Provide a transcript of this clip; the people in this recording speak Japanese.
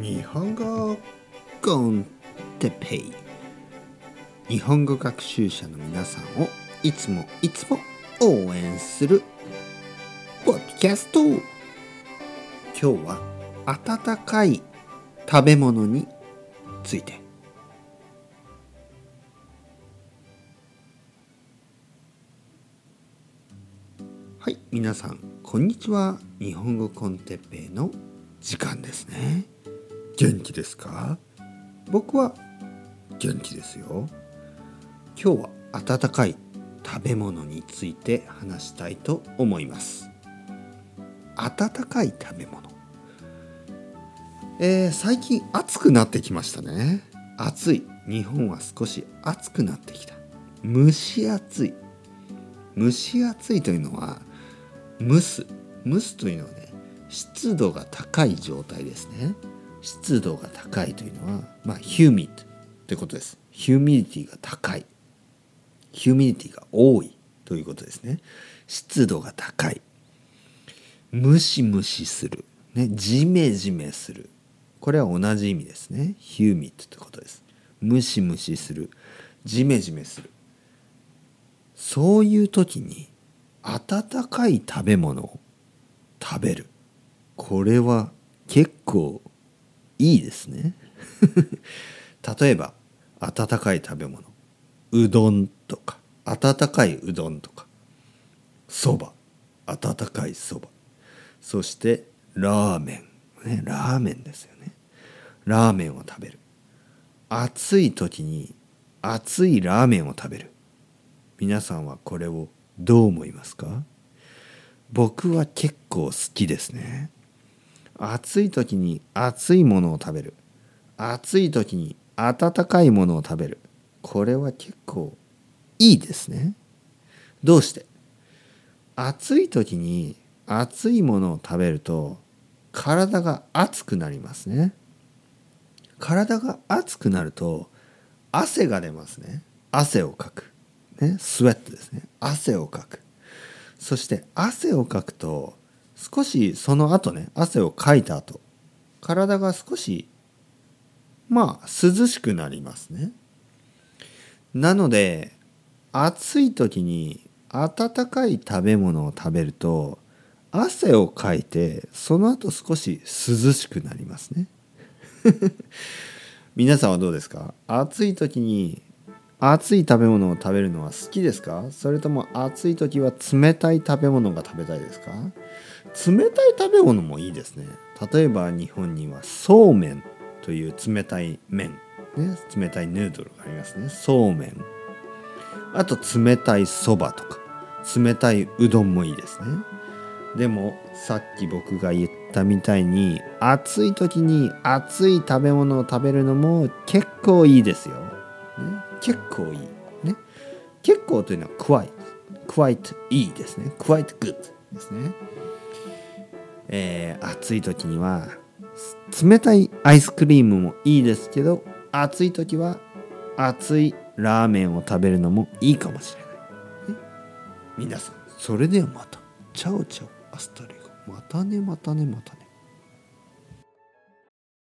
日本語コンテペイ。日本語学習者の皆さんをいつもいつも応援するポッドキャスト。今日は温かい食べ物について。はい皆さんこんにちは。日本語コンテッペイの時間ですね。元気ですか？僕は元気ですよ。今日は温かい食べ物について話したいと思います。温かい食べ物。えー、最近暑くなってきましたね。暑い。日本は少し暑くなってきた。蒸し暑い。蒸し暑いというのは蒸す。蒸すというのはね湿度が高い状態ですね。湿度が高いというのはまあ humid ってことです。 humidity が高い。 humidity が多いということですね。湿度が高い。ムシムシする。ねジメジメする。これは同じ意味ですね。 humid ってことです。ムシムシする。ジメジメする。そういう時に温かい食べ物を食べる。これは結構いいですね。例えば温かい食べ物。うどんとか。温かいうどんとか。そば。温かいそば。そしてラーメン、ね、ラーメンですよね。ラーメンを食べる。暑い時に熱いラーメンを食べる。皆さんはこれをどう思いますか？僕は結構好きですね。暑い時に熱いものを食べる。暑い時に温かいものを食べる。これは結構いいですね。どうして？暑い時に熱いものを食べると体が熱くなりますね。体が熱くなると汗が出ますね。汗をかく。ねスウェットですね。汗をかく。そして汗をかくと少しその後ね汗をかいた後体が少しまあ涼しくなりますね。なので暑い時に温かい食べ物を食べると汗をかいてその後少し涼しくなりますね。皆さんはどうですか？暑い時に熱い食べ物を食べるのは好きですか？それとも暑い時は冷たい食べ物が食べたいですか？冷たい食べ物もいいですね。例えば日本にはそうめんという冷たい麺、ね、冷たいヌードルがありますね。そうめん。あと冷たいそばとか。冷たいうどんもいいですね。でもさっき僕が言ったみたいに暑い時に熱い食べ物を食べるのも結構いいですよ、結構いい。ね、結構というのは quite。quite いいですね。quite good ですね。えー、暑い時には冷たいアイスクリームもいいですけど暑い時は熱いラーメンを食べるのもいいかもしれない。ね、皆さんそれではまた。 Ciao ciao hasta luego。またねまたねまたね。